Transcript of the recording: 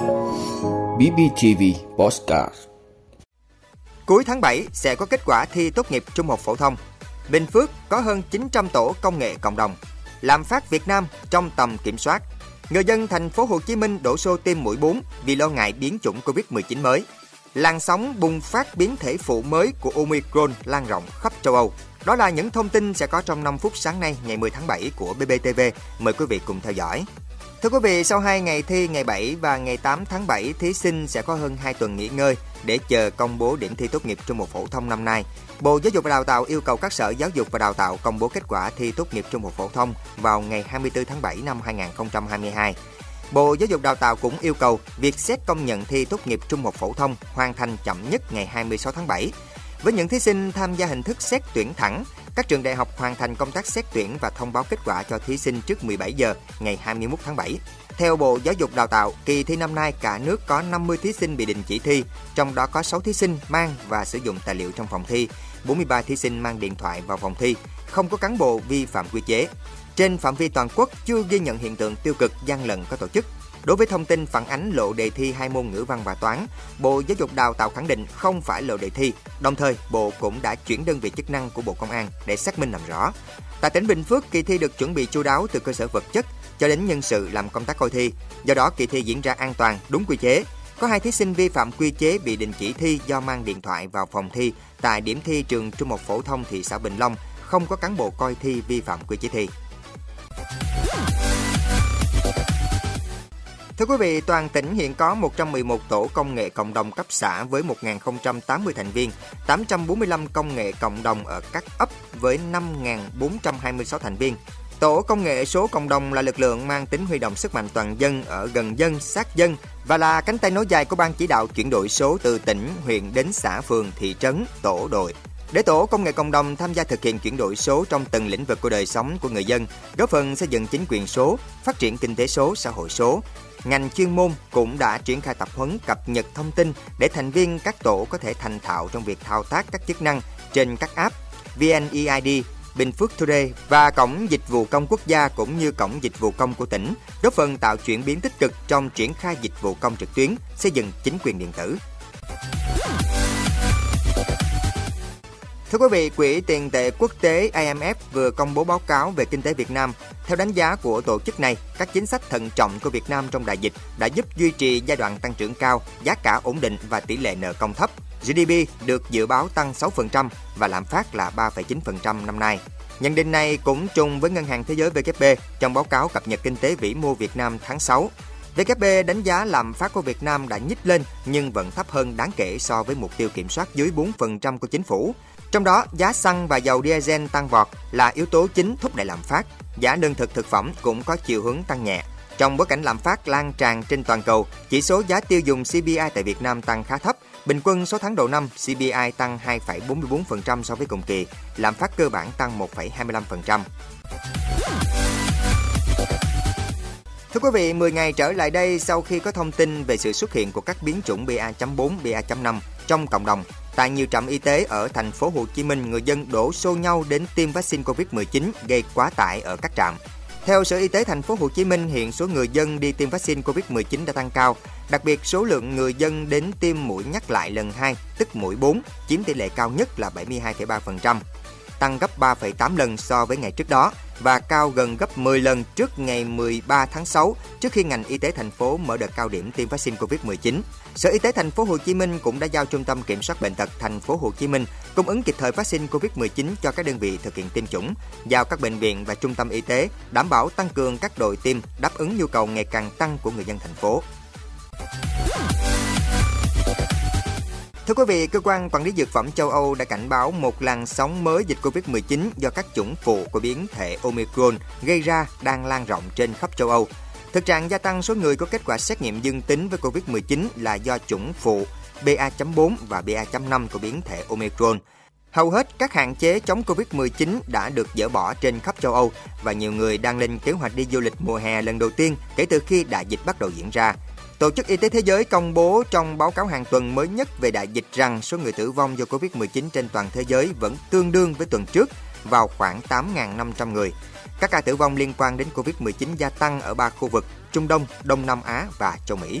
BBTV Postcard Cuối tháng 7 sẽ có kết quả thi tốt nghiệp trung học phổ thông. Bình Phước có hơn 900 tổ công nghệ cộng đồng. Làm phát Việt Nam trong tầm kiểm soát. Người dân thành phố Hồ Chí Minh đổ xô tiêm mũi 4 vì lo ngại biến chủng Covid-19 mới. Làn sóng bùng phát biến thể phụ mới của Omicron lan rộng khắp châu Âu. Đó là những thông tin sẽ có trong 5 phút sáng nay, ngày 10 tháng 7 của BBTV. Mời quý vị cùng theo dõi. Thưa quý vị, sau 2 ngày thi ngày 7 và ngày 8 tháng 7, thí sinh sẽ có hơn 2 tuần nghỉ ngơi để chờ công bố điểm thi tốt nghiệp trung học phổ thông năm nay. Bộ Giáo dục và Đào tạo yêu cầu các sở giáo dục và đào tạo công bố kết quả thi tốt nghiệp trung học phổ thông vào ngày 24 tháng 7 năm 2022. Bộ Giáo dục Đào tạo cũng yêu cầu việc xét công nhận thi tốt nghiệp trung học phổ thông hoàn thành chậm nhất ngày 26 tháng 7. Với những thí sinh tham gia hình thức xét tuyển thẳng, các trường đại học hoàn thành công tác xét tuyển và thông báo kết quả cho thí sinh trước 17 giờ ngày 21 tháng 7. Theo Bộ Giáo dục Đào tạo, kỳ thi năm nay cả nước có 50 thí sinh bị đình chỉ thi, trong đó có 6 thí sinh mang và sử dụng tài liệu trong phòng thi, 43 thí sinh mang điện thoại vào phòng thi, không có cán bộ vi phạm quy chế. Trên phạm vi toàn quốc chưa ghi nhận hiện tượng tiêu cực gian lận có tổ chức. Đối với thông tin phản ánh lộ đề thi hai môn ngữ văn và toán, Bộ Giáo dục Đào tạo khẳng định không phải lộ đề thi. Đồng thời, Bộ cũng đã chuyển đơn vị chức năng của Bộ Công an để xác minh làm rõ. Tại tỉnh Bình Phước, kỳ thi được chuẩn bị chu đáo từ cơ sở vật chất cho đến nhân sự làm công tác coi thi. Do đó, kỳ thi diễn ra an toàn, đúng quy chế. Có hai thí sinh vi phạm quy chế bị đình chỉ thi do mang điện thoại vào phòng thi tại điểm thi trường Trung học phổ thông thị xã Bình Long, không có cán bộ coi thi vi phạm quy chế thi. Thưa quý vị, toàn tỉnh hiện có 111 tổ công nghệ cộng đồng cấp xã với 1.080 thành viên, 845 công nghệ cộng đồng ở các ấp với 5.426 thành viên. Tổ công nghệ số cộng đồng là lực lượng mang tính huy động sức mạnh toàn dân ở gần dân, sát dân và là cánh tay nối dài của ban chỉ đạo chuyển đổi số từ tỉnh, huyện đến xã, phường, thị trấn, tổ đội. Để tổ công nghệ cộng đồng tham gia thực hiện chuyển đổi số trong từng lĩnh vực của đời sống của người dân, góp phần xây dựng chính quyền số, phát triển kinh tế số, xã hội số, ngành chuyên môn cũng đã triển khai tập huấn cập nhật thông tin để thành viên các tổ có thể thành thạo trong việc thao tác các chức năng trên các app VNEID, Bình Phước Today và Cổng Dịch vụ Công Quốc gia cũng như Cổng Dịch vụ Công của tỉnh, góp phần tạo chuyển biến tích cực trong triển khai dịch vụ công trực tuyến, xây dựng chính quyền điện tử. Thưa quý vị, Quỹ tiền tệ quốc tế IMF vừa công bố báo cáo về kinh tế Việt Nam. Theo đánh giá của tổ chức này, các chính sách thận trọng của Việt Nam trong đại dịch đã giúp duy trì giai đoạn tăng trưởng cao, giá cả ổn định và tỷ lệ nợ công thấp. GDP được dự báo tăng 6% và lạm phát là 3,9% năm nay. Nhận định này cũng trùng với Ngân hàng Thế giới WB trong báo cáo cập nhật kinh tế vĩ mô Việt Nam tháng 6. WB đánh giá lạm phát của Việt Nam đã nhích lên nhưng vẫn thấp hơn đáng kể so với mục tiêu kiểm soát dưới 4% của chính phủ. Trong đó, giá xăng và dầu diesel tăng vọt là yếu tố chính thúc đẩy lạm phát. Giá lương thực thực phẩm cũng có chiều hướng tăng nhẹ. Trong bối cảnh lạm phát lan tràn trên toàn cầu, chỉ số giá tiêu dùng CPI tại Việt Nam tăng khá thấp. Bình quân số tháng đầu năm, CPI tăng 2,44% so với cùng kỳ, lạm phát cơ bản tăng 1,25%. Thưa quý vị, 10 ngày trở lại đây sau khi có thông tin về sự xuất hiện của các biến chủng BA.4, BA.5 trong cộng đồng, tại nhiều trạm y tế ở thành phố Hồ Chí Minh, người dân đổ xô nhau đến tiêm vaccine COVID-19 gây quá tải ở các trạm. Theo Sở Y tế thành phố Hồ Chí Minh, hiện số người dân đi tiêm vaccine COVID-19 đã tăng cao, đặc biệt số lượng người dân đến tiêm mũi nhắc lại lần 2, tức mũi 4, chiếm tỷ lệ cao nhất là 72,3%, tăng gấp 3,8 lần so với ngày trước đó và cao gần gấp 10 lần trước ngày 13 tháng 6 trước khi ngành y tế thành phố mở đợt cao điểm tiêm vaccine COVID-19. Sở Y tế thành phố Hồ Chí Minh cũng đã giao Trung tâm Kiểm soát bệnh tật thành phố Hồ Chí Minh cung ứng kịp thời vaccine COVID-19 cho các đơn vị thực hiện tiêm chủng, giao các bệnh viện và trung tâm y tế đảm bảo tăng cường các đội tiêm đáp ứng nhu cầu ngày càng tăng của người dân thành phố. Thưa quý vị, cơ quan quản lý dược phẩm châu Âu đã cảnh báo một làn sóng mới dịch Covid-19 do các chủng phụ của biến thể Omicron gây ra đang lan rộng trên khắp châu Âu. Thực trạng gia tăng số người có kết quả xét nghiệm dương tính với Covid-19 là do chủng phụ BA.4 và BA.5 của biến thể Omicron. Hầu hết các hạn chế chống Covid-19 đã được dỡ bỏ trên khắp châu Âu và nhiều người đang lên kế hoạch đi du lịch mùa hè lần đầu tiên kể từ khi đại dịch bắt đầu diễn ra. Tổ chức Y tế Thế giới công bố trong báo cáo hàng tuần mới nhất về đại dịch rằng số người tử vong do Covid-19 trên toàn thế giới vẫn tương đương với tuần trước vào khoảng 8.500 người. Các ca tử vong liên quan đến Covid-19 gia tăng ở ba khu vực Trung Đông, Đông Nam Á và châu Mỹ.